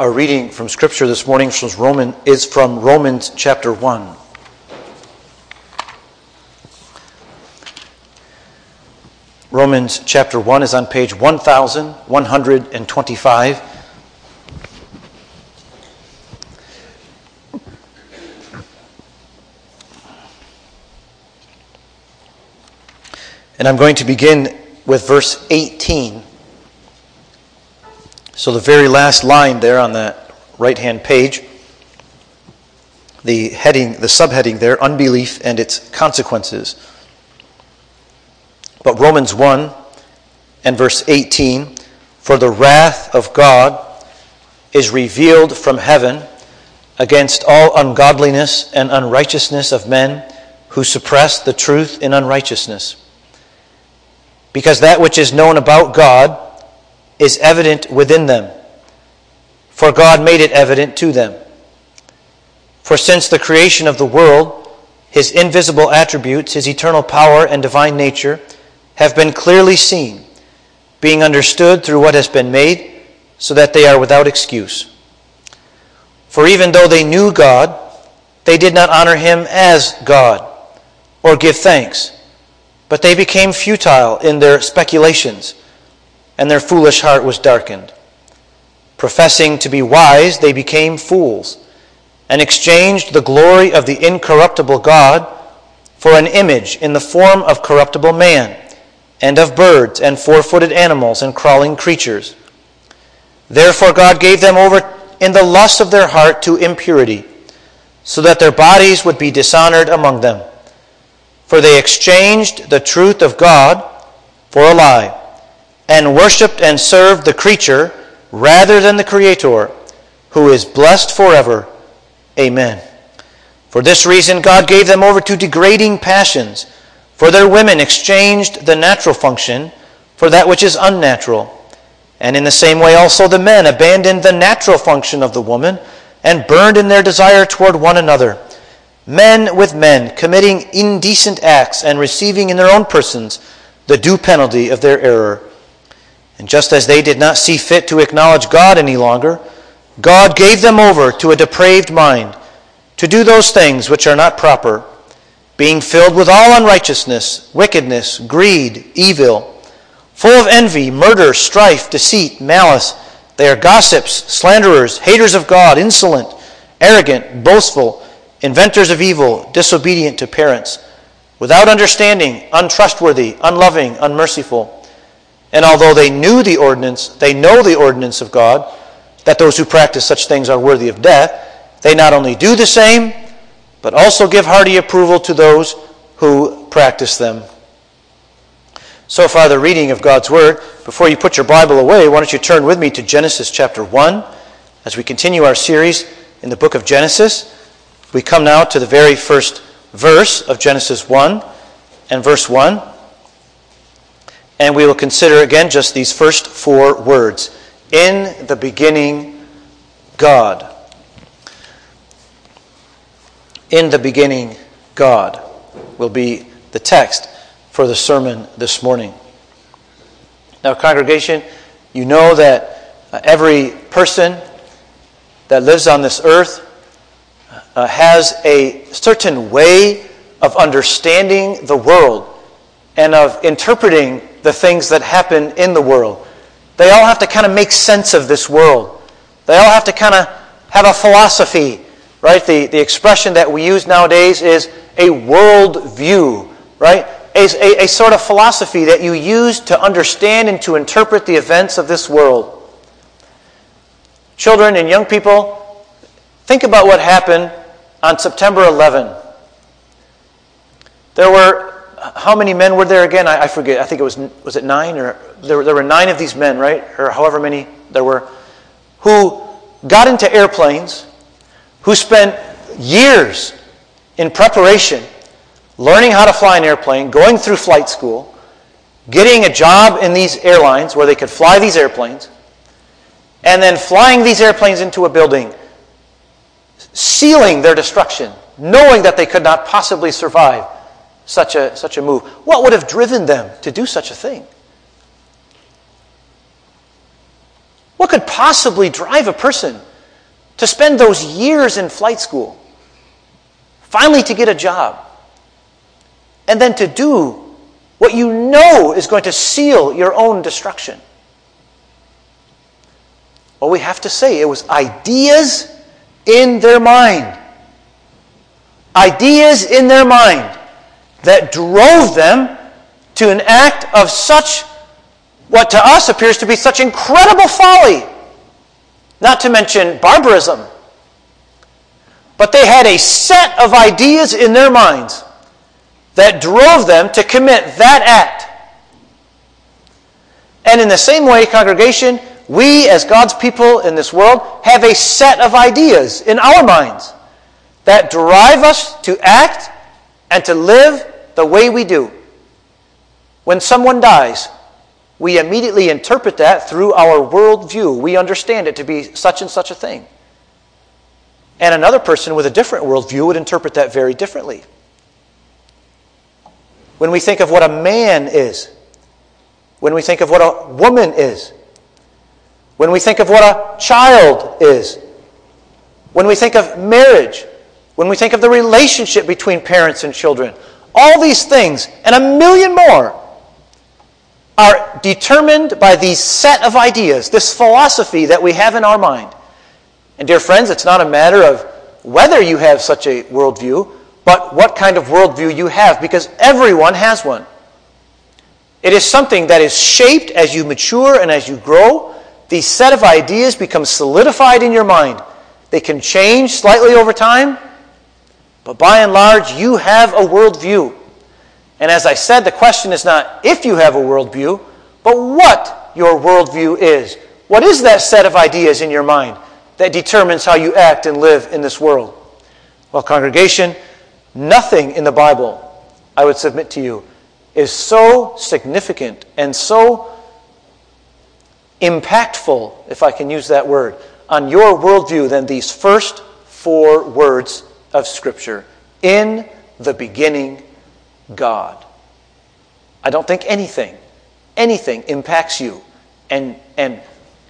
Our reading from Scripture this morning from Roman, is from Romans chapter 1. Romans chapter 1 is on page 1125. And I'm going to begin with verse 18. So, the very last line there on the right hand page, the heading, the subheading there, unbelief and its consequences. But Romans 1 and verse 18, for the wrath of God is revealed from heaven against all ungodliness and unrighteousness of men who suppress the truth in unrighteousness. Because that which is known about God is evident within them, for God made it evident to them. For since the creation of the world, his invisible attributes, his eternal power and divine nature, have been clearly seen, being understood through what has been made, so that they are without excuse. For even though they knew God, they did not honor him as God or give thanks, but they became futile in their speculations and their foolish heart was darkened. Professing to be wise, they became fools, and exchanged the glory of the incorruptible God for an image in the form of corruptible man, and of birds, and four footed animals, and crawling creatures. Therefore, God gave them over in the lust of their heart to impurity, so that their bodies would be dishonored among them. For they exchanged the truth of God for a lie and worshiped and served the creature rather than the Creator, who is blessed forever. Amen. For this reason, God gave them over to degrading passions, for their women exchanged the natural function for that which is unnatural. And in the same way, also the men abandoned the natural function of the woman and burned in their desire toward one another. Men with men, committing indecent acts and receiving in their own persons the due penalty of their error. And just as they did not see fit to acknowledge God any longer, God gave them over to a depraved mind to do those things which are not proper, being filled with all unrighteousness, wickedness, greed, evil, full of envy, murder, strife, deceit, malice. They are gossips, slanderers, haters of God, insolent, arrogant, boastful, inventors of evil, disobedient to parents, without understanding, untrustworthy, unloving, unmerciful. And although they knew the ordinance, they know the ordinance of God, that those who practice such things are worthy of death, they not only do the same, but also give hearty approval to those who practice them. So far, the reading of God's Word. Before you put your Bible away, why don't you turn with me to Genesis chapter 1 as we continue our series in the book of Genesis. We come now to the very first verse of Genesis 1 and verse 1. And we will consider again just these first four words In the beginning, God. In the beginning, God will be the text for the sermon this morning. Now, congregation, you know that uh, every person that lives on this earth uh, has a certain way of understanding the world and of interpreting the things that happen in the world. They all have to kind of make sense of this world. They all have to kind of have a philosophy, right? The, the expression that we use nowadays is a world view, right? A, a, a sort of philosophy that you use to understand and to interpret the events of this world. Children and young people, think about what happened on September 11. There were how many men were there again? I, I, forget. I think it was was it nine or there there were nine of these men, right? Or however many there were, who got into airplanes, who spent years in preparation, learning how to fly an airplane, going through flight school, getting a job in these airlines where they could fly these airplanes, and then flying these airplanes into a building, sealing their destruction, knowing that they could not possibly survive such a, such a move? What would have driven them to do such a thing? What could possibly drive a person to spend those years in flight school, finally to get a job, and then to do what you know is going to seal your own destruction. Well, we have to say it was ideas in their mind. Ideas in their mind that drove them to an act of such, what to us appears to be such incredible folly, not to mention barbarism. But they had a set of ideas in their minds that drove them to commit that act. And in the same way, congregation, we as God's people in this world have a set of ideas in our minds that drive us to act and to live the way we do. When someone dies, we immediately interpret that through our worldview. We understand it to be such and such a thing. And another person with a different worldview would interpret that very differently. When we think of what a man is, when we think of what a woman is, when we think of what a child is, when we think of marriage, when we think of the relationship between parents and children, all these things and a million more are determined by these set of ideas, this philosophy that we have in our mind. And, dear friends, it's not a matter of whether you have such a worldview, but what kind of worldview you have, because everyone has one. It is something that is shaped as you mature and as you grow. These set of ideas become solidified in your mind. They can change slightly over time, but by and large, you have a worldview. And as I said, the question is not if you have a worldview, but what your worldview is. What is that set of ideas in your mind that determines how you act and live in this world? Well, congregation, nothing in the Bible, I would submit to you, is so significant and so impactful, if I can use that word, on your worldview than these first four words of Scripture. In the beginning, God. I don't think anything, anything impacts you and, and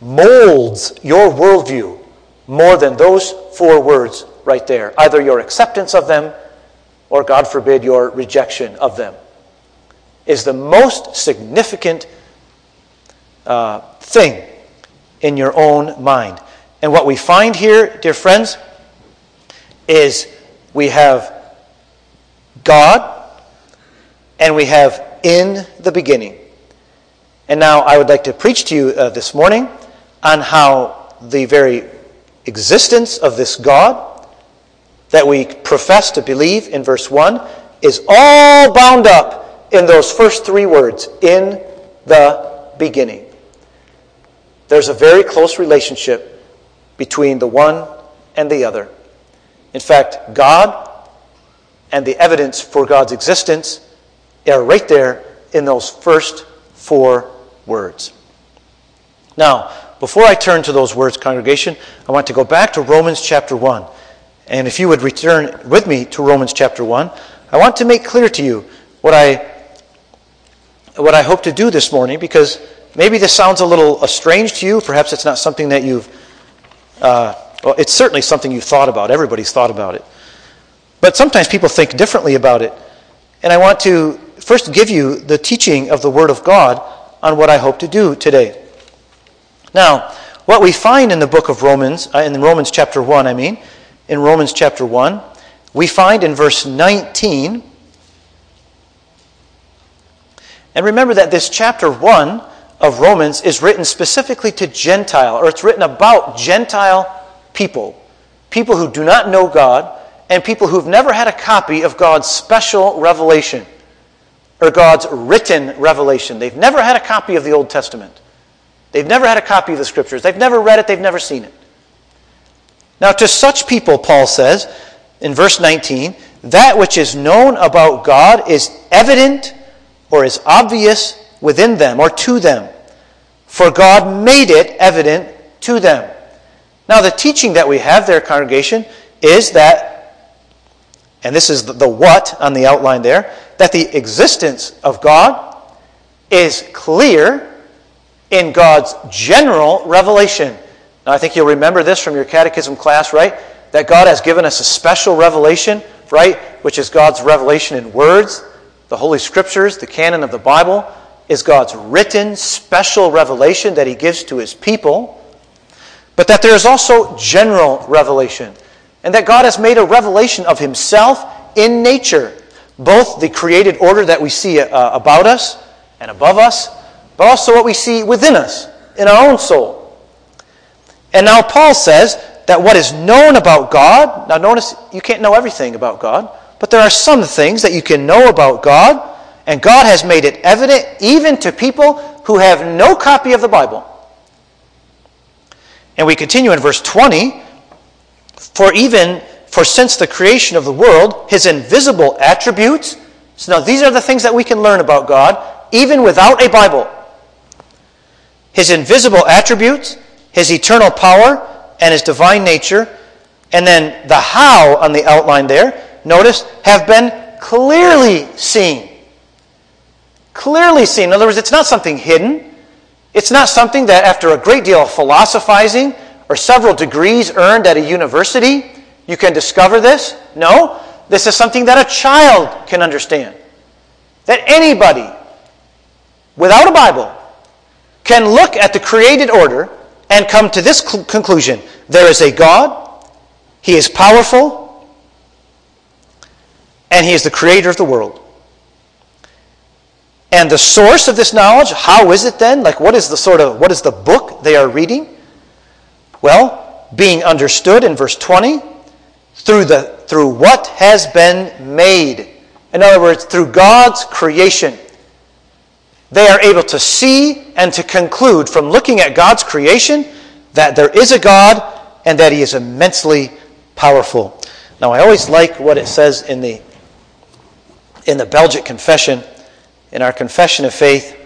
molds your worldview more than those four words right there. Either your acceptance of them or, God forbid, your rejection of them is the most significant uh, thing in your own mind. And what we find here, dear friends, is we have God and we have in the beginning. And now I would like to preach to you uh, this morning on how the very existence of this God that we profess to believe in verse 1 is all bound up in those first three words in the beginning. There's a very close relationship between the one and the other. In fact, God and the evidence for God's existence are right there in those first four words. Now, before I turn to those words, congregation, I want to go back to Romans chapter 1. And if you would return with me to Romans chapter 1, I want to make clear to you what I, what I hope to do this morning because maybe this sounds a little strange to you. Perhaps it's not something that you've uh, well, it's certainly something you've thought about. Everybody's thought about it. But sometimes people think differently about it. And I want to first give you the teaching of the Word of God on what I hope to do today. Now, what we find in the book of Romans, uh, in Romans chapter 1, I mean, in Romans chapter 1, we find in verse 19, and remember that this chapter 1 of Romans is written specifically to Gentile, or it's written about Gentile people, people who do not know God, and people who've never had a copy of God's special revelation or God's written revelation. They've never had a copy of the Old Testament. They've never had a copy of the Scriptures. They've never read it, they've never seen it. Now, to such people, Paul says in verse 19, that which is known about God is evident or is obvious within them or to them, for God made it evident to them. Now, the teaching that we have there, congregation, is that, and this is the what on the outline there, that the existence of God is clear in God's general revelation. Now, I think you'll remember this from your catechism class, right? That God has given us a special revelation, right? Which is God's revelation in words. The Holy Scriptures, the canon of the Bible, is God's written special revelation that He gives to His people. But that there is also general revelation. And that God has made a revelation of Himself in nature, both the created order that we see uh, about us and above us, but also what we see within us, in our own soul. And now Paul says that what is known about God, now notice you can't know everything about God, but there are some things that you can know about God, and God has made it evident even to people who have no copy of the Bible. And we continue in verse 20 For even for since the creation of the world, his invisible attributes, so now these are the things that we can learn about God even without a Bible. His invisible attributes, his eternal power, and his divine nature. And then the how on the outline there, notice, have been clearly seen. Clearly seen. In other words, it's not something hidden. It's not something that after a great deal of philosophizing or several degrees earned at a university, you can discover this. No, this is something that a child can understand. That anybody without a Bible can look at the created order and come to this cl- conclusion there is a God, He is powerful, and He is the creator of the world. And the source of this knowledge, how is it then? Like, what is the sort of, what is the book they are reading? Well, being understood in verse 20 through, the, through what has been made. In other words, through God's creation. They are able to see and to conclude from looking at God's creation that there is a God and that He is immensely powerful. Now, I always like what it says in the, in the Belgic Confession, in our Confession of Faith.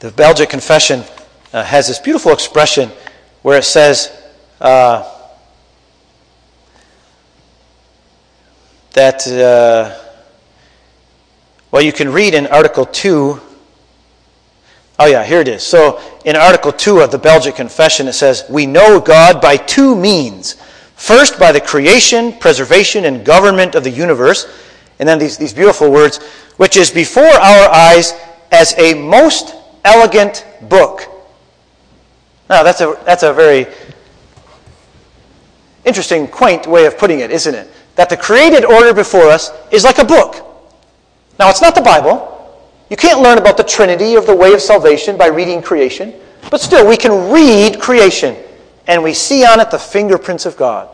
The Belgic Confession uh, has this beautiful expression where it says uh, that. Uh, well, you can read in Article 2. Oh, yeah, here it is. So, in Article 2 of the Belgic Confession, it says, We know God by two means. First, by the creation, preservation, and government of the universe. And then these, these beautiful words, which is before our eyes as a most elegant book. Now, that's a, that's a very interesting, quaint way of putting it, isn't it? That the created order before us is like a book. Now, it's not the Bible. You can't learn about the Trinity of the way of salvation by reading creation. But still, we can read creation and we see on it the fingerprints of God.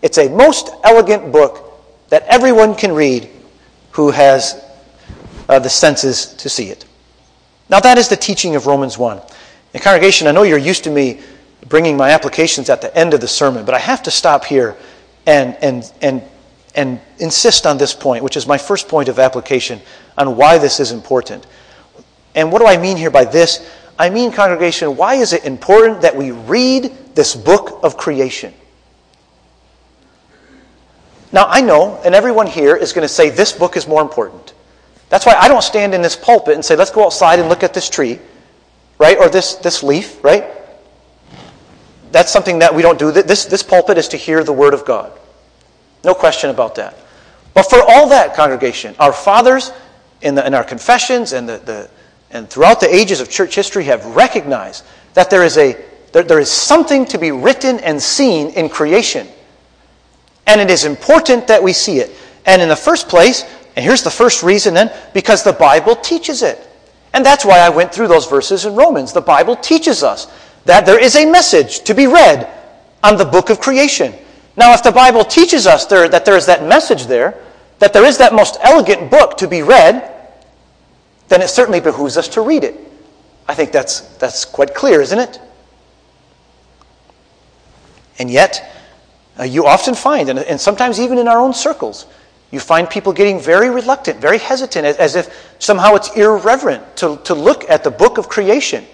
It's a most elegant book that everyone can read who has uh, the senses to see it. Now, that is the teaching of Romans 1. In congregation, I know you're used to me bringing my applications at the end of the sermon, but I have to stop here and, and, and and insist on this point, which is my first point of application on why this is important. And what do I mean here by this? I mean, congregation, why is it important that we read this book of creation? Now, I know, and everyone here is going to say this book is more important. That's why I don't stand in this pulpit and say, let's go outside and look at this tree, right? Or this, this leaf, right? That's something that we don't do. This, this pulpit is to hear the Word of God. No question about that. But for all that, congregation, our fathers in, the, in our confessions and, the, the, and throughout the ages of church history have recognized that there is, a, there, there is something to be written and seen in creation. And it is important that we see it. And in the first place, and here's the first reason then, because the Bible teaches it. And that's why I went through those verses in Romans. The Bible teaches us that there is a message to be read on the book of creation. Now, if the Bible teaches us there, that there is that message there, that there is that most elegant book to be read, then it certainly behooves us to read it. I think that's, that's quite clear, isn't it? And yet, uh, you often find, and, and sometimes even in our own circles, you find people getting very reluctant, very hesitant, as, as if somehow it's irreverent to, to look at the book of creation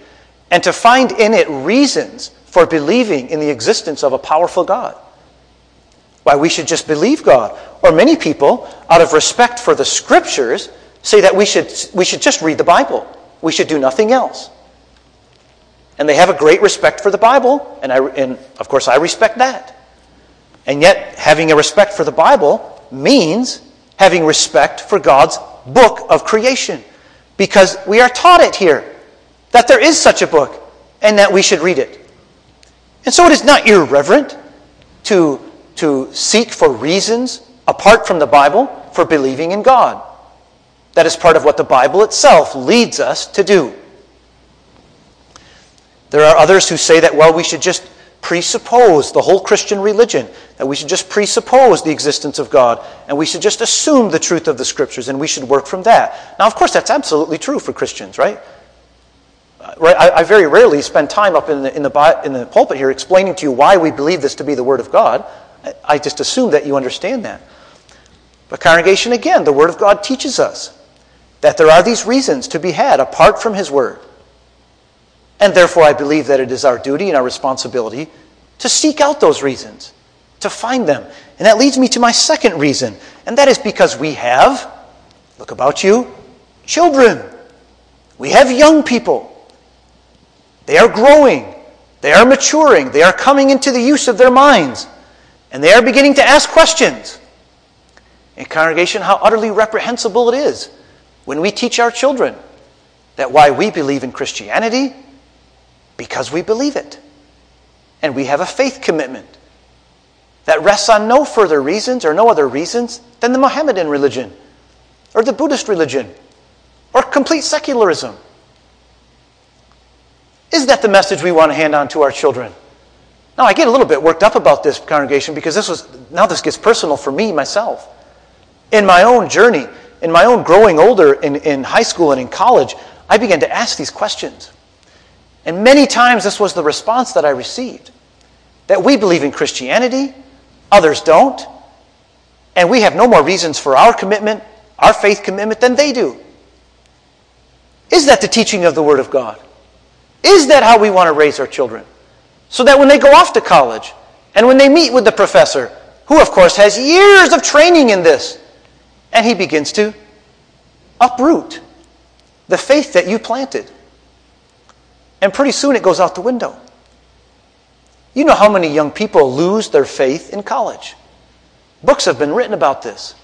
and to find in it reasons for believing in the existence of a powerful God why we should just believe God. Or many people, out of respect for the scriptures, say that we should, we should just read the Bible. We should do nothing else. And they have a great respect for the Bible, and, I, and of course I respect that. And yet, having a respect for the Bible means having respect for God's book of creation. Because we are taught it here that there is such a book and that we should read it. And so it is not irreverent to, to seek for reasons apart from the Bible for believing in God. That is part of what the Bible itself leads us to do. There are others who say that, well, we should just presuppose the whole Christian religion, that we should just presuppose the existence of God, and we should just assume the truth of the Scriptures, and we should work from that. Now, of course, that's absolutely true for Christians, right? Uh, right I, I very rarely spend time up in the, in, the, in the pulpit here explaining to you why we believe this to be the Word of God. I, I just assume that you understand that. But, congregation, again, the Word of God teaches us that there are these reasons to be had apart from His Word. And therefore, I believe that it is our duty and our responsibility to seek out those reasons, to find them. And that leads me to my second reason, and that is because we have, look about you, children. We have young people. They are growing, they are maturing, they are coming into the use of their minds, and they are beginning to ask questions. In congregation, how utterly reprehensible it is when we teach our children that why we believe in Christianity because we believe it. And we have a faith commitment that rests on no further reasons or no other reasons than the Mohammedan religion or the Buddhist religion or complete secularism. Is that the message we want to hand on to our children? Now, I get a little bit worked up about this congregation because this was, now this gets personal for me myself. In my own journey, in my own growing older in, in high school and in college, I began to ask these questions. And many times this was the response that I received that we believe in Christianity, others don't, and we have no more reasons for our commitment, our faith commitment, than they do. Is that the teaching of the Word of God? Is that how we want to raise our children? So that when they go off to college and when they meet with the professor, who of course has years of training in this, and he begins to uproot the faith that you planted. And pretty soon it goes out the window. You know how many young people lose their faith in college. Books have been written about this.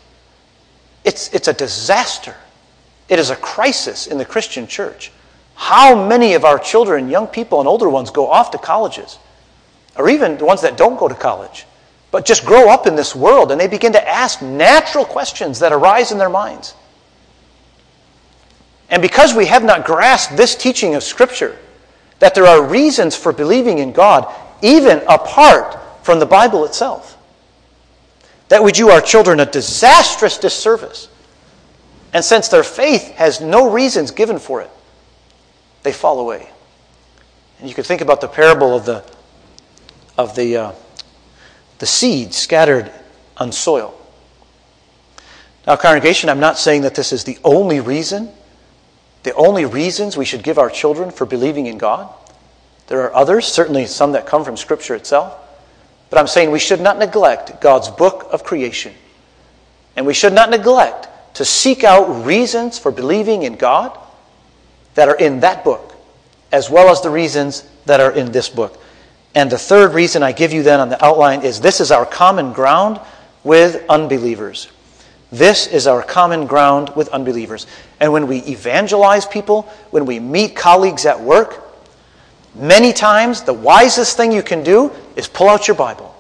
It's, it's a disaster. It is a crisis in the Christian church. How many of our children, young people, and older ones go off to colleges? Or even the ones that don't go to college, but just grow up in this world and they begin to ask natural questions that arise in their minds. And because we have not grasped this teaching of Scripture, that there are reasons for believing in God even apart from the Bible itself. That we do our children a disastrous disservice. And since their faith has no reasons given for it, they fall away. And you could think about the parable of the, of the, uh, the seed scattered on soil. Now, congregation, I'm not saying that this is the only reason the only reasons we should give our children for believing in God. There are others, certainly some that come from Scripture itself. But I'm saying we should not neglect God's book of creation. And we should not neglect to seek out reasons for believing in God that are in that book, as well as the reasons that are in this book. And the third reason I give you then on the outline is this is our common ground with unbelievers. This is our common ground with unbelievers. And when we evangelize people, when we meet colleagues at work, many times the wisest thing you can do is pull out your Bible.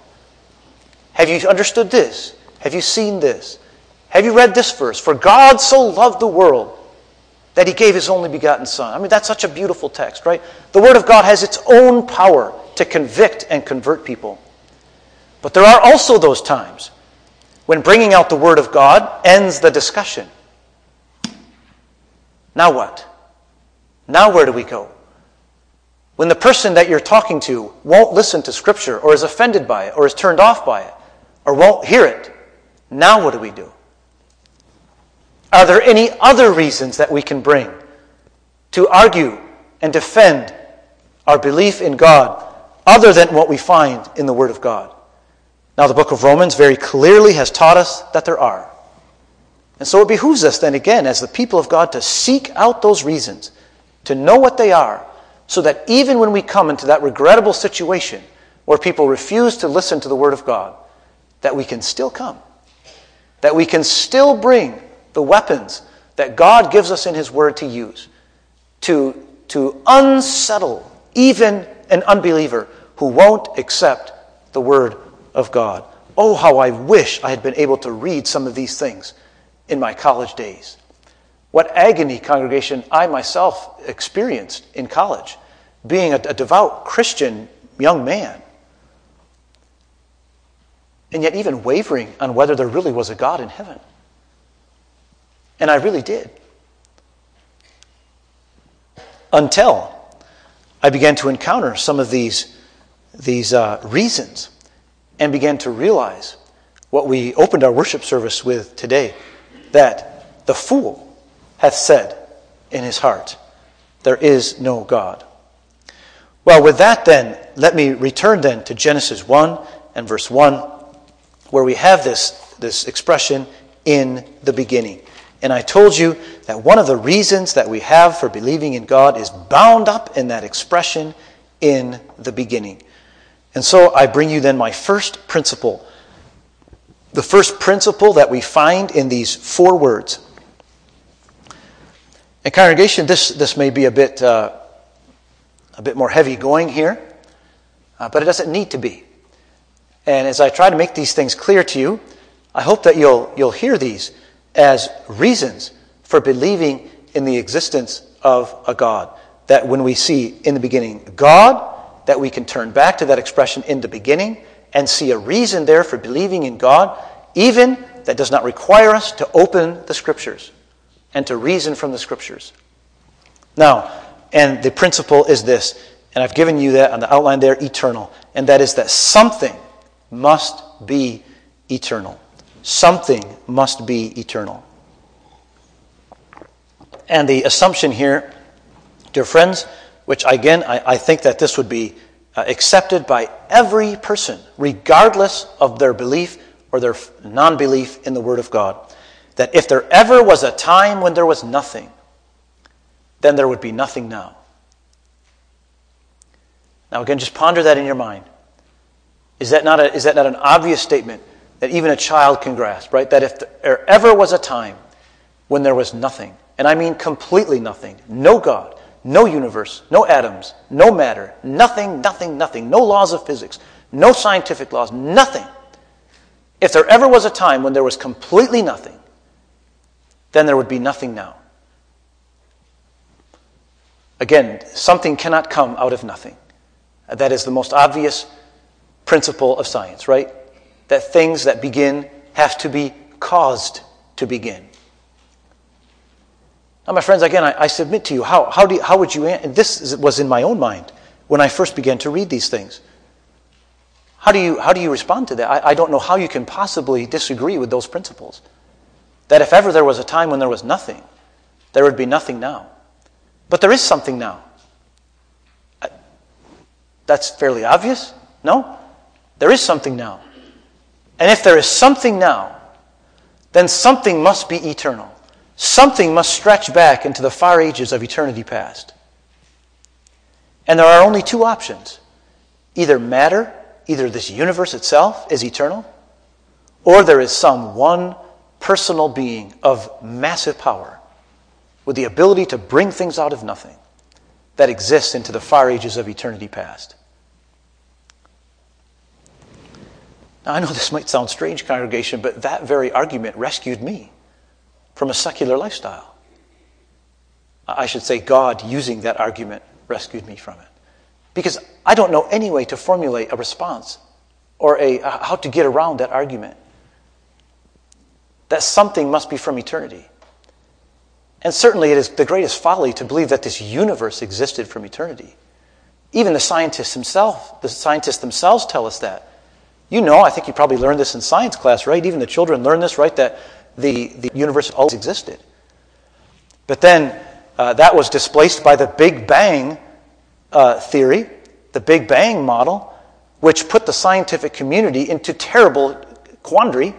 Have you understood this? Have you seen this? Have you read this verse? For God so loved the world that he gave his only begotten Son. I mean, that's such a beautiful text, right? The Word of God has its own power to convict and convert people. But there are also those times when bringing out the Word of God ends the discussion. Now what? Now where do we go? When the person that you're talking to won't listen to Scripture or is offended by it or is turned off by it or won't hear it, now what do we do? Are there any other reasons that we can bring to argue and defend our belief in God other than what we find in the Word of God? Now, the book of Romans very clearly has taught us that there are. And so it behooves us then again, as the people of God, to seek out those reasons, to know what they are, so that even when we come into that regrettable situation where people refuse to listen to the Word of God, that we can still come, that we can still bring the weapons that God gives us in His Word to use to, to unsettle even an unbeliever who won't accept the Word of God. Oh, how I wish I had been able to read some of these things in my college days. What agony, congregation, I myself experienced in college being a, a devout Christian young man, and yet even wavering on whether there really was a God in heaven. And I really did. Until I began to encounter some of these, these uh, reasons and began to realize what we opened our worship service with today that the fool hath said in his heart, There is no God. Well, with that, then, let me return then to Genesis 1 and verse 1, where we have this, this expression, in the beginning. And I told you that one of the reasons that we have for believing in God is bound up in that expression, in the beginning. And so I bring you then my first principle. The first principle that we find in these four words. And, congregation, this, this may be a bit. Uh, a bit more heavy going here, uh, but it doesn't need to be. And as I try to make these things clear to you, I hope that you'll, you'll hear these as reasons for believing in the existence of a God. That when we see in the beginning God, that we can turn back to that expression in the beginning and see a reason there for believing in God, even that does not require us to open the Scriptures and to reason from the Scriptures. Now, and the principle is this, and I've given you that on the outline there eternal, and that is that something must be eternal. Something must be eternal. And the assumption here, dear friends, which again, I, I think that this would be uh, accepted by every person, regardless of their belief or their non belief in the Word of God, that if there ever was a time when there was nothing, then there would be nothing now. Now, again, just ponder that in your mind. Is that not, a, is that not an obvious statement that even a child can grasp, right? That if there ever was a time when there was nothing, and I mean completely nothing, no God, no universe, no atoms, no matter, nothing, nothing, nothing, no laws of physics, no scientific laws, nothing. If there ever was a time when there was completely nothing, then there would be nothing now. Again, something cannot come out of nothing. That is the most obvious principle of science, right? That things that begin have to be caused to begin. Now, my friends, again, I, I submit to you, how, how, do you, how would you, and this was in my own mind when I first began to read these things. How do you, how do you respond to that? I, I don't know how you can possibly disagree with those principles. That if ever there was a time when there was nothing, there would be nothing now. But there is something now. That's fairly obvious. No? There is something now. And if there is something now, then something must be eternal. Something must stretch back into the far ages of eternity past. And there are only two options either matter, either this universe itself is eternal, or there is some one personal being of massive power with the ability to bring things out of nothing that exists into the far ages of eternity past. Now, I know this might sound strange, congregation, but that very argument rescued me from a secular lifestyle. I should say, God, using that argument, rescued me from it. Because I don't know any way to formulate a response or a, how to get around that argument. That something must be from eternity. And certainly it is the greatest folly to believe that this universe existed from eternity. Even the scientists themselves, the scientists themselves tell us that. You know, I think you probably learned this in science class, right? Even the children learn this, right? That the, the universe always existed. But then uh, that was displaced by the Big Bang uh, theory, the Big Bang model, which put the scientific community into terrible quandary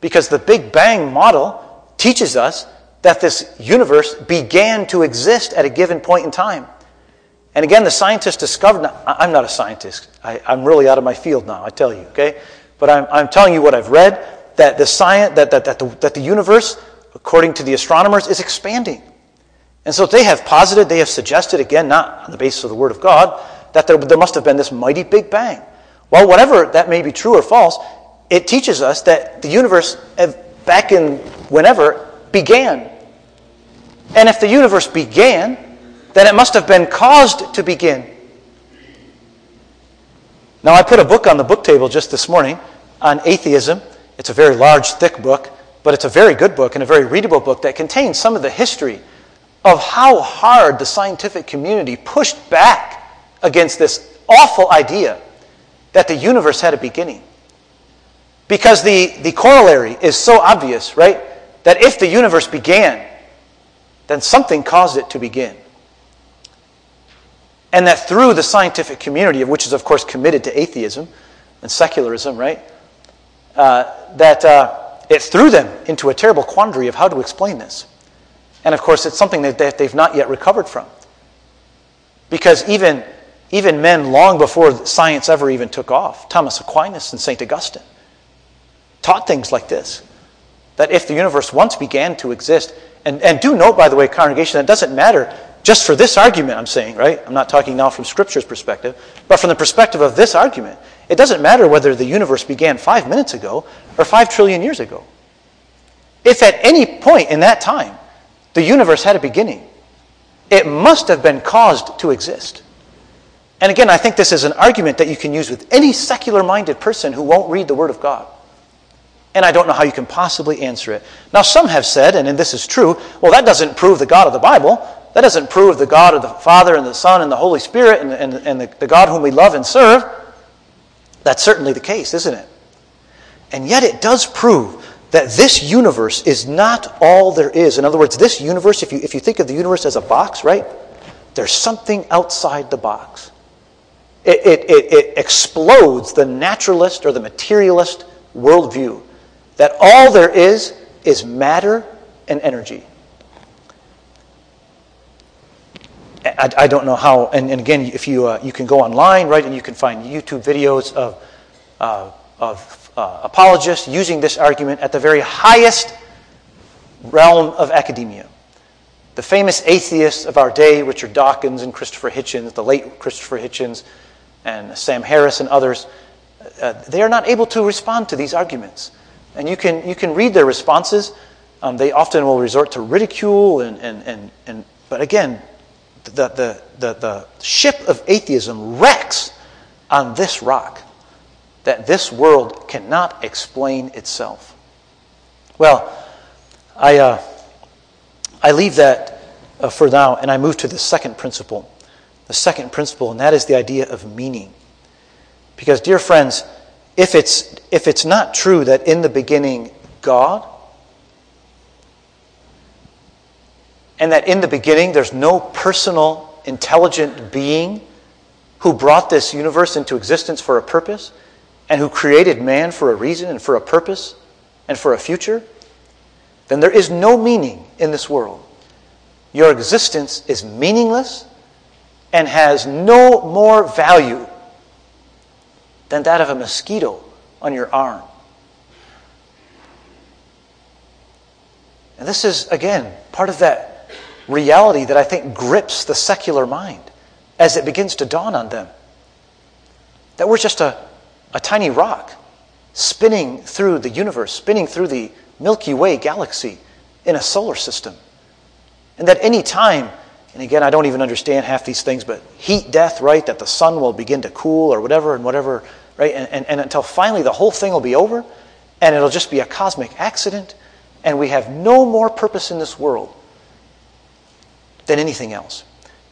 because the Big Bang model teaches us that this universe began to exist at a given point in time. And again, the scientists discovered, I'm not a scientist. I, am really out of my field now, I tell you, okay? But I'm, I'm telling you what I've read, that the, science, that, that, that, the, that the universe, according to the astronomers, is expanding. And so they have posited, they have suggested, again, not on the basis of the Word of God, that there, there must have been this mighty Big Bang. Well, whatever that may be true or false, it teaches us that the universe, back in whenever, began. And if the universe began, then it must have been caused to begin. Now, I put a book on the book table just this morning on atheism. It's a very large, thick book, but it's a very good book and a very readable book that contains some of the history of how hard the scientific community pushed back against this awful idea that the universe had a beginning. Because the, the corollary is so obvious, right? That if the universe began, then something caused it to begin. And that through the scientific community, which is, of course, committed to atheism and secularism, right? Uh, that uh, it threw them into a terrible quandary of how to explain this. And of course, it's something that they've not yet recovered from. Because even, even men long before science ever even took off, Thomas Aquinas and St. Augustine, taught things like this that if the universe once began to exist, and, and do note, by the way, congregation, that doesn't matter just for this argument, I'm saying, right? I'm not talking now from Scripture's perspective, but from the perspective of this argument. It doesn't matter whether the universe began five minutes ago or five trillion years ago. If at any point in that time the universe had a beginning, it must have been caused to exist. And again, I think this is an argument that you can use with any secular minded person who won't read the Word of God. And I don't know how you can possibly answer it. Now, some have said, and this is true, well, that doesn't prove the God of the Bible. That doesn't prove the God of the Father and the Son and the Holy Spirit and, and, and the, the God whom we love and serve. That's certainly the case, isn't it? And yet it does prove that this universe is not all there is. In other words, this universe, if you, if you think of the universe as a box, right? There's something outside the box. It, it, it, it explodes the naturalist or the materialist worldview that all there is is matter and energy. I, I don't know how, and, and again, if you, uh, you can go online, right, and you can find YouTube videos of, uh, of uh, apologists using this argument at the very highest realm of academia. The famous atheists of our day, Richard Dawkins and Christopher Hitchens, the late Christopher Hitchens, and Sam Harris and others, uh, they are not able to respond to these arguments. And you can, you can read their responses. Um, they often will resort to ridicule, and, and, and, and, but again, the, the, the, the ship of atheism wrecks on this rock that this world cannot explain itself. Well, I, uh, I leave that uh, for now and I move to the second principle. The second principle, and that is the idea of meaning. Because, dear friends, if it's, if it's not true that in the beginning God, and that in the beginning there's no personal, intelligent being who brought this universe into existence for a purpose, and who created man for a reason and for a purpose and for a future, then there is no meaning in this world. Your existence is meaningless and has no more value than that of a mosquito on your arm. And this is, again, part of that reality that I think grips the secular mind as it begins to dawn on them. That we're just a, a tiny rock spinning through the universe, spinning through the Milky Way galaxy in a solar system. And that any time, and again, I don't even understand half these things, but heat death, right? That the sun will begin to cool or whatever, and whatever right? And, and, and until finally the whole thing will be over and it'll just be a cosmic accident and we have no more purpose in this world than anything else.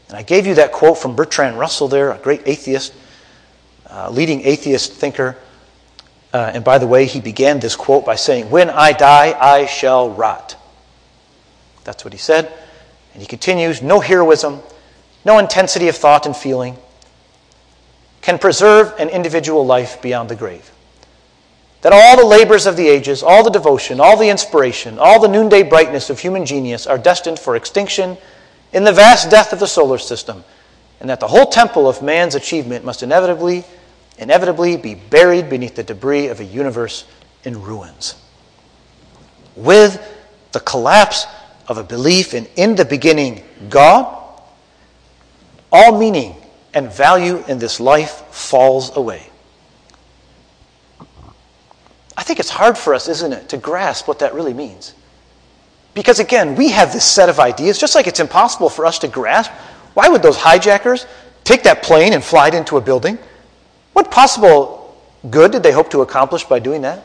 And I gave you that quote from Bertrand Russell there, a great atheist, uh, leading atheist thinker. Uh, and by the way, he began this quote by saying, When I die, I shall rot. That's what he said. And he continues No heroism, no intensity of thought and feeling, can preserve an individual life beyond the grave. That all the labors of the ages, all the devotion, all the inspiration, all the noonday brightness of human genius are destined for extinction in the vast death of the solar system, and that the whole temple of man's achievement must inevitably, inevitably be buried beneath the debris of a universe in ruins. With the collapse of a belief in in the beginning God, all meaning and value in this life falls away. I think it's hard for us, isn't it, to grasp what that really means. Because again, we have this set of ideas, just like it's impossible for us to grasp. Why would those hijackers take that plane and fly it into a building? What possible good did they hope to accomplish by doing that?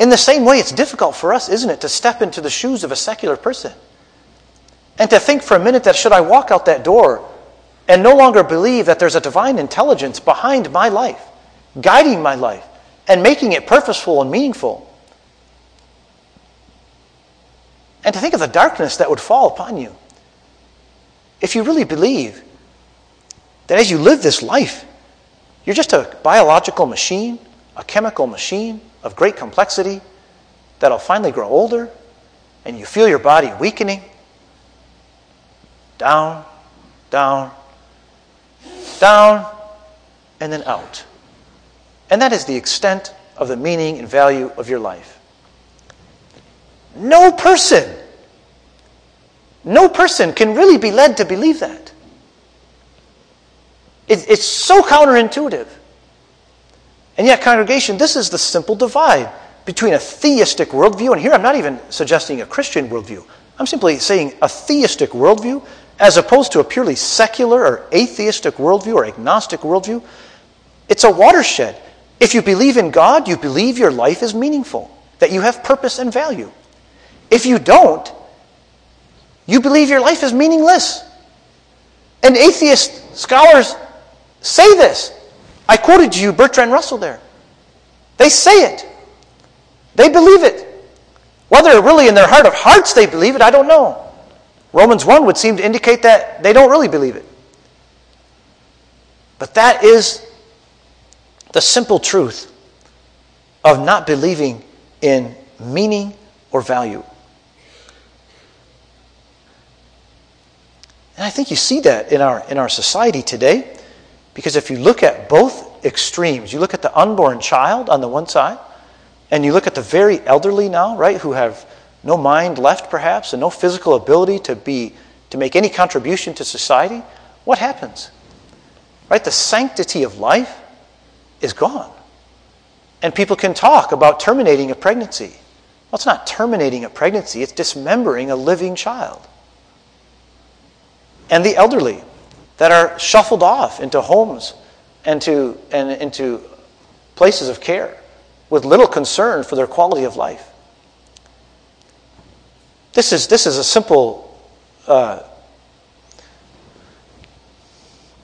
In the same way, it's difficult for us, isn't it, to step into the shoes of a secular person and to think for a minute that should I walk out that door and no longer believe that there's a divine intelligence behind my life, guiding my life, and making it purposeful and meaningful. And to think of the darkness that would fall upon you. If you really believe that as you live this life, you're just a biological machine, a chemical machine of great complexity that'll finally grow older, and you feel your body weakening, down, down, down, and then out. And that is the extent of the meaning and value of your life. No person, no person can really be led to believe that. It, it's so counterintuitive. And yet, congregation, this is the simple divide between a theistic worldview, and here I'm not even suggesting a Christian worldview. I'm simply saying a theistic worldview as opposed to a purely secular or atheistic worldview or agnostic worldview. It's a watershed. If you believe in God, you believe your life is meaningful, that you have purpose and value. If you don't, you believe your life is meaningless. And atheist scholars say this. I quoted you Bertrand Russell there. They say it. They believe it. Whether really in their heart of hearts they believe it, I don't know. Romans 1 would seem to indicate that they don't really believe it. But that is the simple truth of not believing in meaning or value. And I think you see that in our, in our society today, because if you look at both extremes, you look at the unborn child on the one side, and you look at the very elderly now, right, who have no mind left perhaps, and no physical ability to be to make any contribution to society, what happens? Right? The sanctity of life is gone. And people can talk about terminating a pregnancy. Well, it's not terminating a pregnancy, it's dismembering a living child. And the elderly that are shuffled off into homes and, to, and into places of care with little concern for their quality of life. This is, this is a simple uh,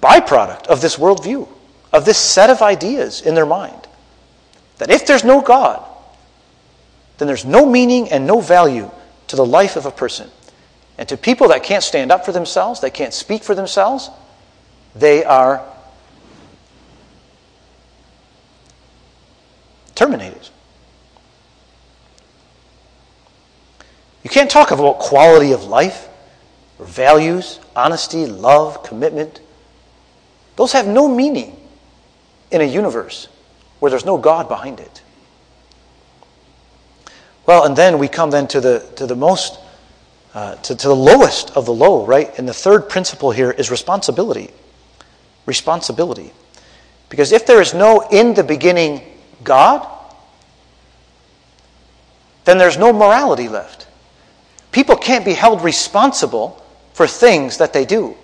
byproduct of this worldview, of this set of ideas in their mind. That if there's no God, then there's no meaning and no value to the life of a person. And to people that can't stand up for themselves, they can't speak for themselves, they are terminated. You can't talk about quality of life, or values, honesty, love, commitment. Those have no meaning in a universe where there's no God behind it. Well, and then we come then to the, to the most, uh, to, to the lowest of the low, right? And the third principle here is responsibility. Responsibility. Because if there is no in the beginning God, then there's no morality left. People can't be held responsible for things that they do.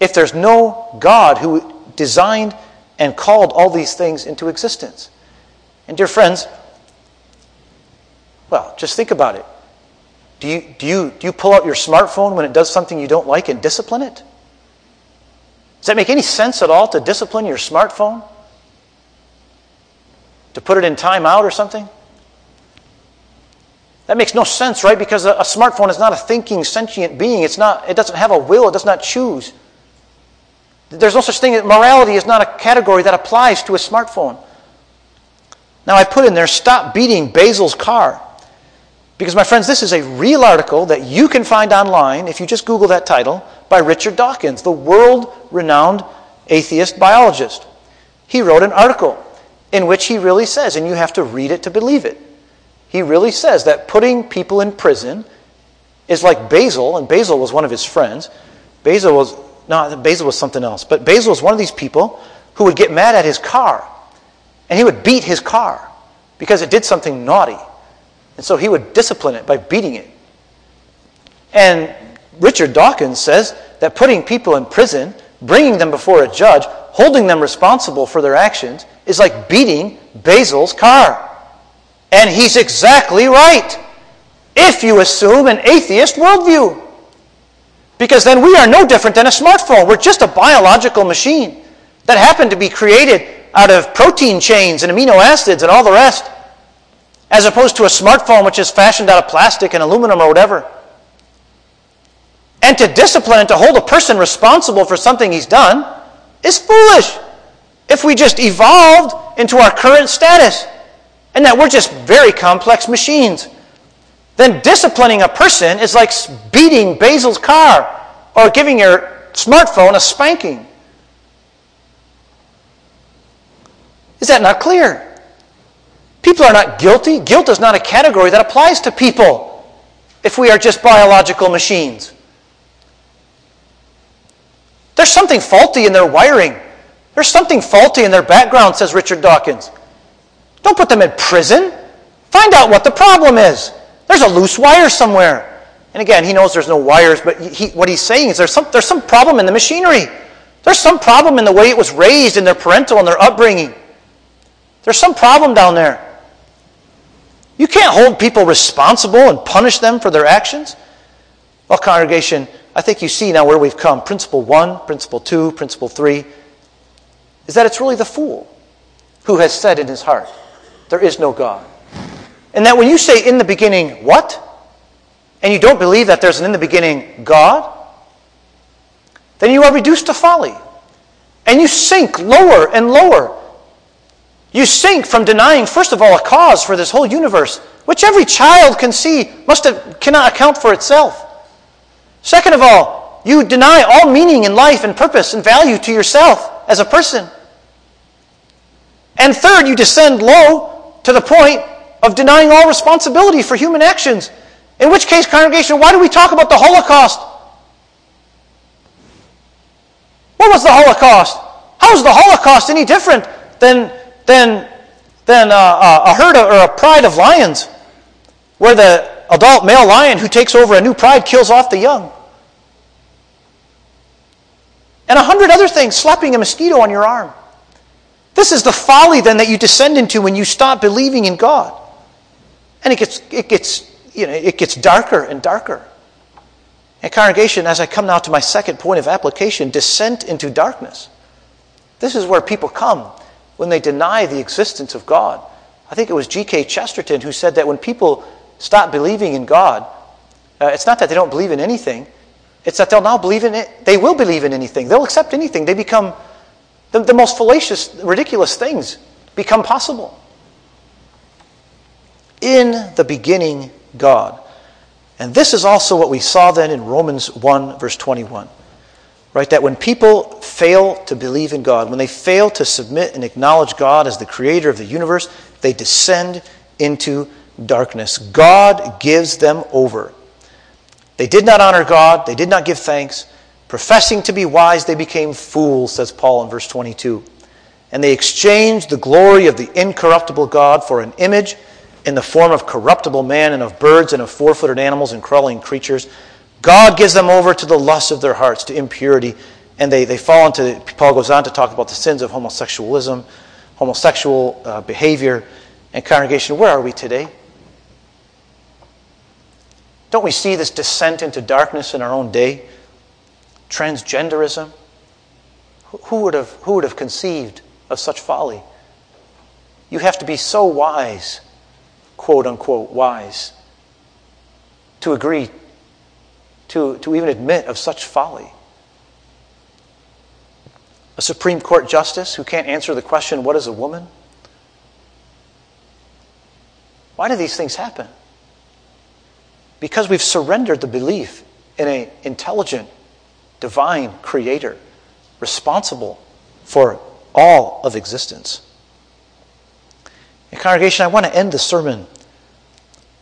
If there's no God who designed and called all these things into existence. And, dear friends, well, just think about it. Do you, do, you, do you pull out your smartphone when it does something you don't like and discipline it? Does that make any sense at all to discipline your smartphone? To put it in timeout or something? That makes no sense, right? Because a, a, smartphone is not a thinking, sentient being. It's not, it doesn't have a will, it does not choose. There's no such thing, morality is not a category that applies to a smartphone. Now, I put in there, stop beating Basil's car. Because, my friends, this is a real article that you can find online if you just Google that title by Richard Dawkins, the world renowned atheist biologist. He wrote an article in which he really says, and you have to read it to believe it. He really says that putting people in prison is like Basil, and Basil was one of his friends. Basil was, no, Basil was something else, but Basil was one of these people who would get mad at his car, and he would beat his car because it did something naughty. And so he would discipline it by beating it. And Richard Dawkins says that putting people in prison, bringing them before a judge, holding them responsible for their actions, is like beating Basil's car. And he's exactly right if you assume an atheist worldview. Because then we are no different than a smartphone. We're just a biological machine that happened to be created out of protein chains and amino acids and all the rest as opposed to a smartphone which is fashioned out of plastic and aluminum or whatever. And to discipline and to hold a person responsible for something he's done is foolish if we just evolved into our current status and that we're just very complex machines. Then disciplining a person is like beating Basil's car or giving your smartphone a spanking. Is that not clear? People are not guilty. Guilt is not a category that applies to people if we are just biological machines. There's something faulty in their wiring. There's something faulty in their background, says Richard Dawkins. Don't put them in prison. Find out what the problem is. There's a loose wire somewhere. And again, he knows there's no wires, but he, what he's saying is there's some, there's some problem in the machinery. There's some problem in the way it was raised in their parental and their upbringing. There's some problem down there. You can't hold people responsible and punish them for their actions. Well, congregation, I think you see now where we've come. Principle one, principle two, principle three is that it's really the fool who has said in his heart, There is no God. And that when you say in the beginning, what? And you don't believe that there's an in the beginning God, then you are reduced to folly. And you sink lower and lower you sink from denying, first of all, a cause for this whole universe, which every child can see must have, cannot account for itself. Second of all, you deny all meaning in life and purpose and value to yourself as a person. And third, you descend low to the point of denying all responsibility for human actions. In which case, congregation, why do we talk about the Holocaust? What was the Holocaust? How is the Holocaust any different than than, than a, a herd of, or a pride of lions, where the adult male lion who takes over a new pride kills off the young. And a hundred other things, slapping a mosquito on your arm. This is the folly then that you descend into when you stop believing in God. And it gets, it gets, you know, it gets darker and darker. And congregation, as I come now to my second point of application, descent into darkness. This is where people come when they deny the existence of God. I think it was G.K. Chesterton who said that when people stop believing in God, uh, it's not that they don't believe in anything, it's that they'll now believe in it. They will believe in anything. They'll accept anything. They become the, the most fallacious, ridiculous things become possible. In the beginning, God. And this is also what we saw then in Romans 1, verse 21. Right? That when people fail to believe in God, when they fail to submit and acknowledge God as the creator of the universe, they descend into darkness. God gives them over. They did not honor God, they did not give thanks. Professing to be wise, they became fools, says Paul in verse 22. And they exchanged the glory of the incorruptible God for an image in the form of corruptible man and of birds and of four footed animals and crawling creatures. God gives them over to the lust of their hearts, to impurity, and they, they fall into, Paul goes on to talk about the sins of homosexualism, homosexual uh, behavior, and congregation. Where are we today? Don't we see this descent into darkness in our own day? Transgenderism? Who would have, who would have conceived of such folly? You have to be so wise, quote unquote, wise, to agree to, to even admit of such folly. A Supreme Court justice who can't answer the question, What is a woman? Why do these things happen? because we've surrendered the belief in an intelligent, divine creator responsible for all of existence. And congregation, I want to end the sermon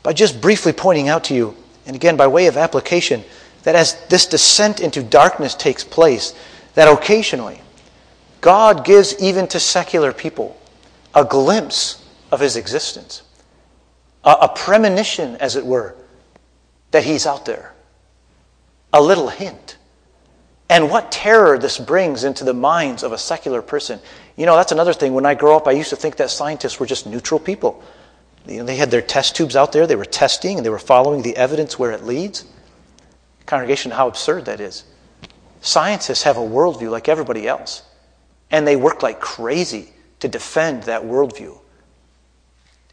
by just briefly pointing out to you, and again by way of application, that as this descent into darkness takes place, that occasionally God gives even to secular people a glimpse of his existence, a, a premonition, as it were, that he's out there, a little hint. And what terror this brings into the minds of a secular person. You know, that's another thing. When I grew up, I used to think that scientists were just neutral people. You know, they had their test tubes out there, they were testing, and they were following the evidence where it leads. Congregation, how absurd that is. Scientists have a worldview like everybody else, and they work like crazy to defend that worldview.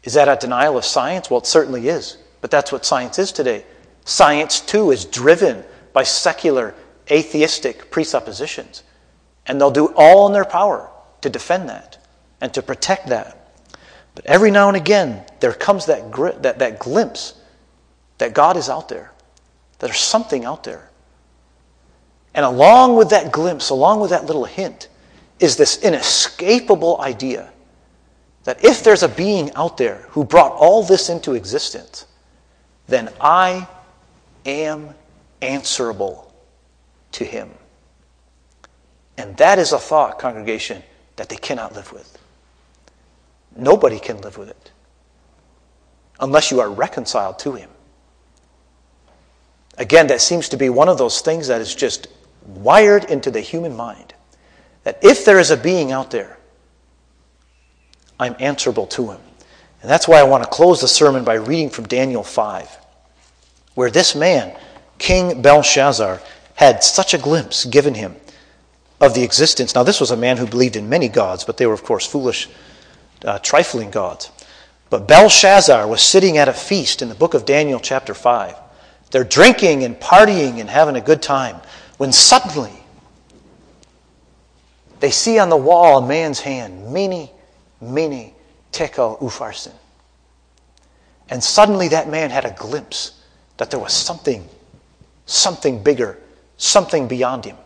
Is that a denial of science? Well, it certainly is, but that's what science is today. Science, too, is driven by secular atheistic presuppositions. And they'll do all in their power to defend that and to protect that. But every now and again, there comes that, gri- that, that glimpse that God is out there, there's something out there. And along with that glimpse, along with that little hint, is this inescapable idea that if there's a being out there who brought all this into existence, then I am answerable to him. And that is a thought, congregation, that they cannot live with. Nobody can live with it unless you are reconciled to him. Again, that seems to be one of those things that is just wired into the human mind. That if there is a being out there, I'm answerable to him. And that's why I want to close the sermon by reading from Daniel 5, where this man, King Belshazzar, had such a glimpse given him of the existence. Now, this was a man who believed in many gods, but they were, of course, foolish, uh, trifling gods. But Belshazzar was sitting at a feast in the book of Daniel, chapter 5. They're drinking and partying and having a good time when suddenly they see on the wall a man's hand, Mene, Mene, Tekel, Upharsin. And suddenly that man had a glimpse that there was something, something bigger something beyond him.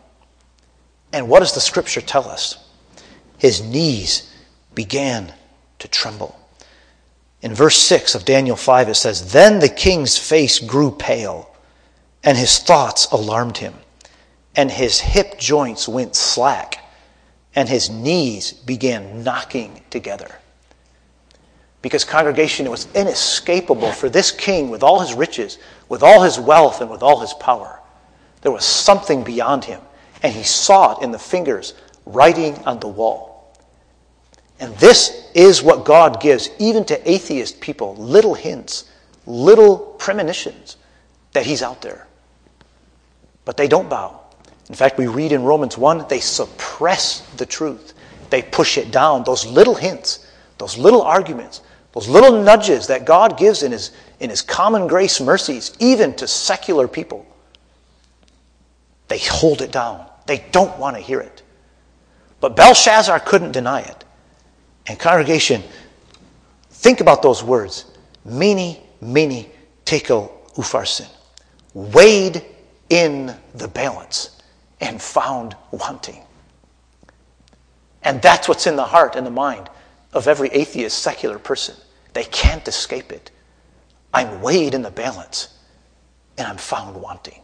And what does the scripture tell us? His knees began to tremble. In verse 6 of Daniel 5, it says, Then the king's face grew pale, and his thoughts alarmed him, and his hip joints went slack, and his knees began knocking together. Because, congregation, it was inescapable for this king, with all his riches, with all his wealth, and with all his power, there was something beyond him, and he saw it in the fingers writing on the wall. And this is what God gives, even to atheist people little hints, little premonitions that he's out there. But they don't bow. In fact, we read in Romans 1 they suppress the truth, they push it down. Those little hints, those little arguments, those little nudges that God gives in his, in his common grace mercies, even to secular people. They hold it down. They don't want to hear it. But Belshazzar couldn't deny it. And congregation, think about those words. Mene, mene, tekel, upharsin. Weighed in the balance and found wanting. And that's what's in the heart and the mind of every atheist, secular person. They can't escape it. I'm weighed in the balance and I'm found wanting.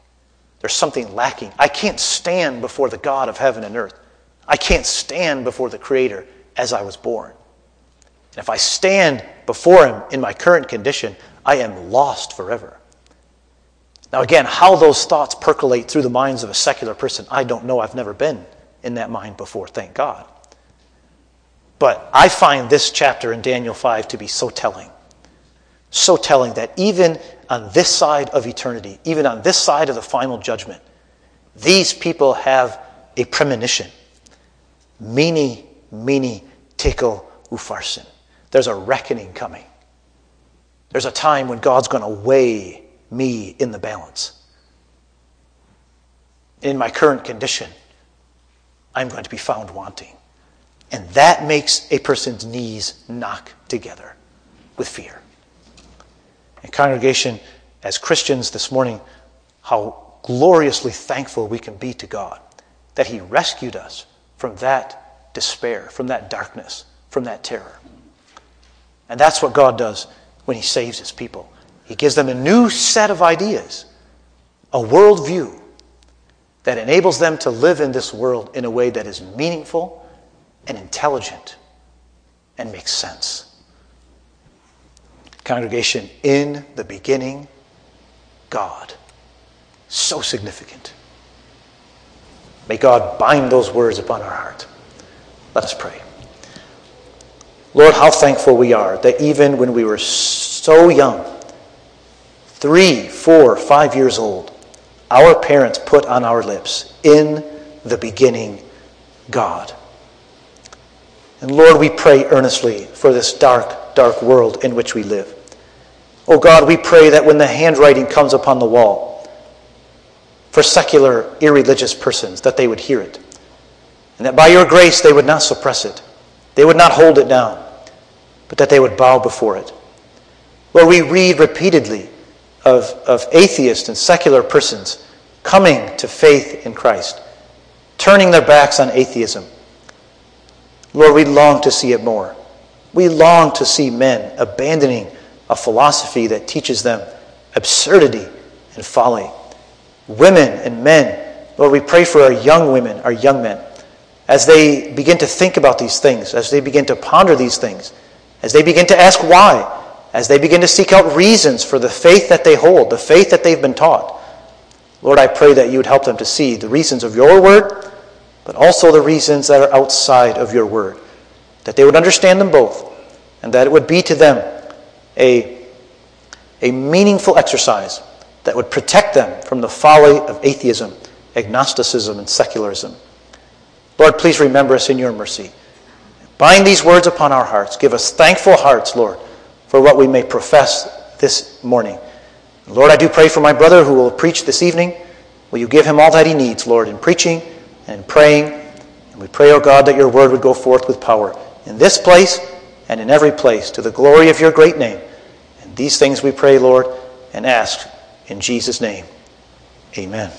There's something lacking. I can't stand before the God of heaven and earth. I can't stand before the Creator as I was born. And if I stand before Him in my current condition, I am lost forever. Now, again, how those thoughts percolate through the minds of a secular person, I don't know. I've never been in that mind before, thank God. But I find this chapter in Daniel 5 to be so telling. So telling that even on this side of eternity, even on this side of the final judgment, these people have a premonition. Mene, mene, tekel, upharsin. There's a reckoning coming. There's a time when God's going to weigh me in the balance. In my current condition, I'm going to be found wanting. And that makes a person's knees knock together with fear. And congregation, as Christians this morning, how gloriously thankful we can be to God that He rescued us from that despair, from that darkness, from that terror. And that's what God does when He saves His people. He gives them a new set of ideas, a worldview that enables them to live in this world in a way that is meaningful and intelligent and makes sense. Congregation, in the beginning, God. So significant. May God bind those words upon our heart. Let us pray. Lord, how thankful we are that even when we were so young, three, four, five years old, our parents put on our lips, in the beginning, God. And Lord, we pray earnestly for this dark, dark world in which we live. Oh God, we pray that when the handwriting comes upon the wall, for secular, irreligious persons, that they would hear it. And that by your grace they would not suppress it. They would not hold it down, but that they would bow before it. Lord, we read repeatedly of, of atheists and secular persons coming to faith in Christ, turning their backs on atheism. Lord, we long to see it more. We long to see men abandoning a philosophy that teaches them absurdity and folly. Women and men, Lord, we pray for our young women, our young men, as they begin to think about these things, as they begin to ponder these things, as they begin to ask why, as they begin to seek out reasons for the faith that they hold, the faith that they've been taught. Lord, I pray that you would help them to see the reasons of your word, but also the reasons that are outside of your word, that they would understand them both, and that it would be to them a, a meaningful exercise that would protect them from the folly of atheism, agnosticism, and secularism. Lord, please remember us in your mercy. Bind these words upon our hearts. Give us thankful hearts, Lord for what we may profess this morning. Lord, I do pray for my brother who will preach this evening. Will you give him all that he needs, Lord, in preaching and in praying? And we pray, O oh God, that your word would go forth with power in this place and in every place to the glory of your great name. And these things we pray, Lord, and ask in Jesus' name. Amen.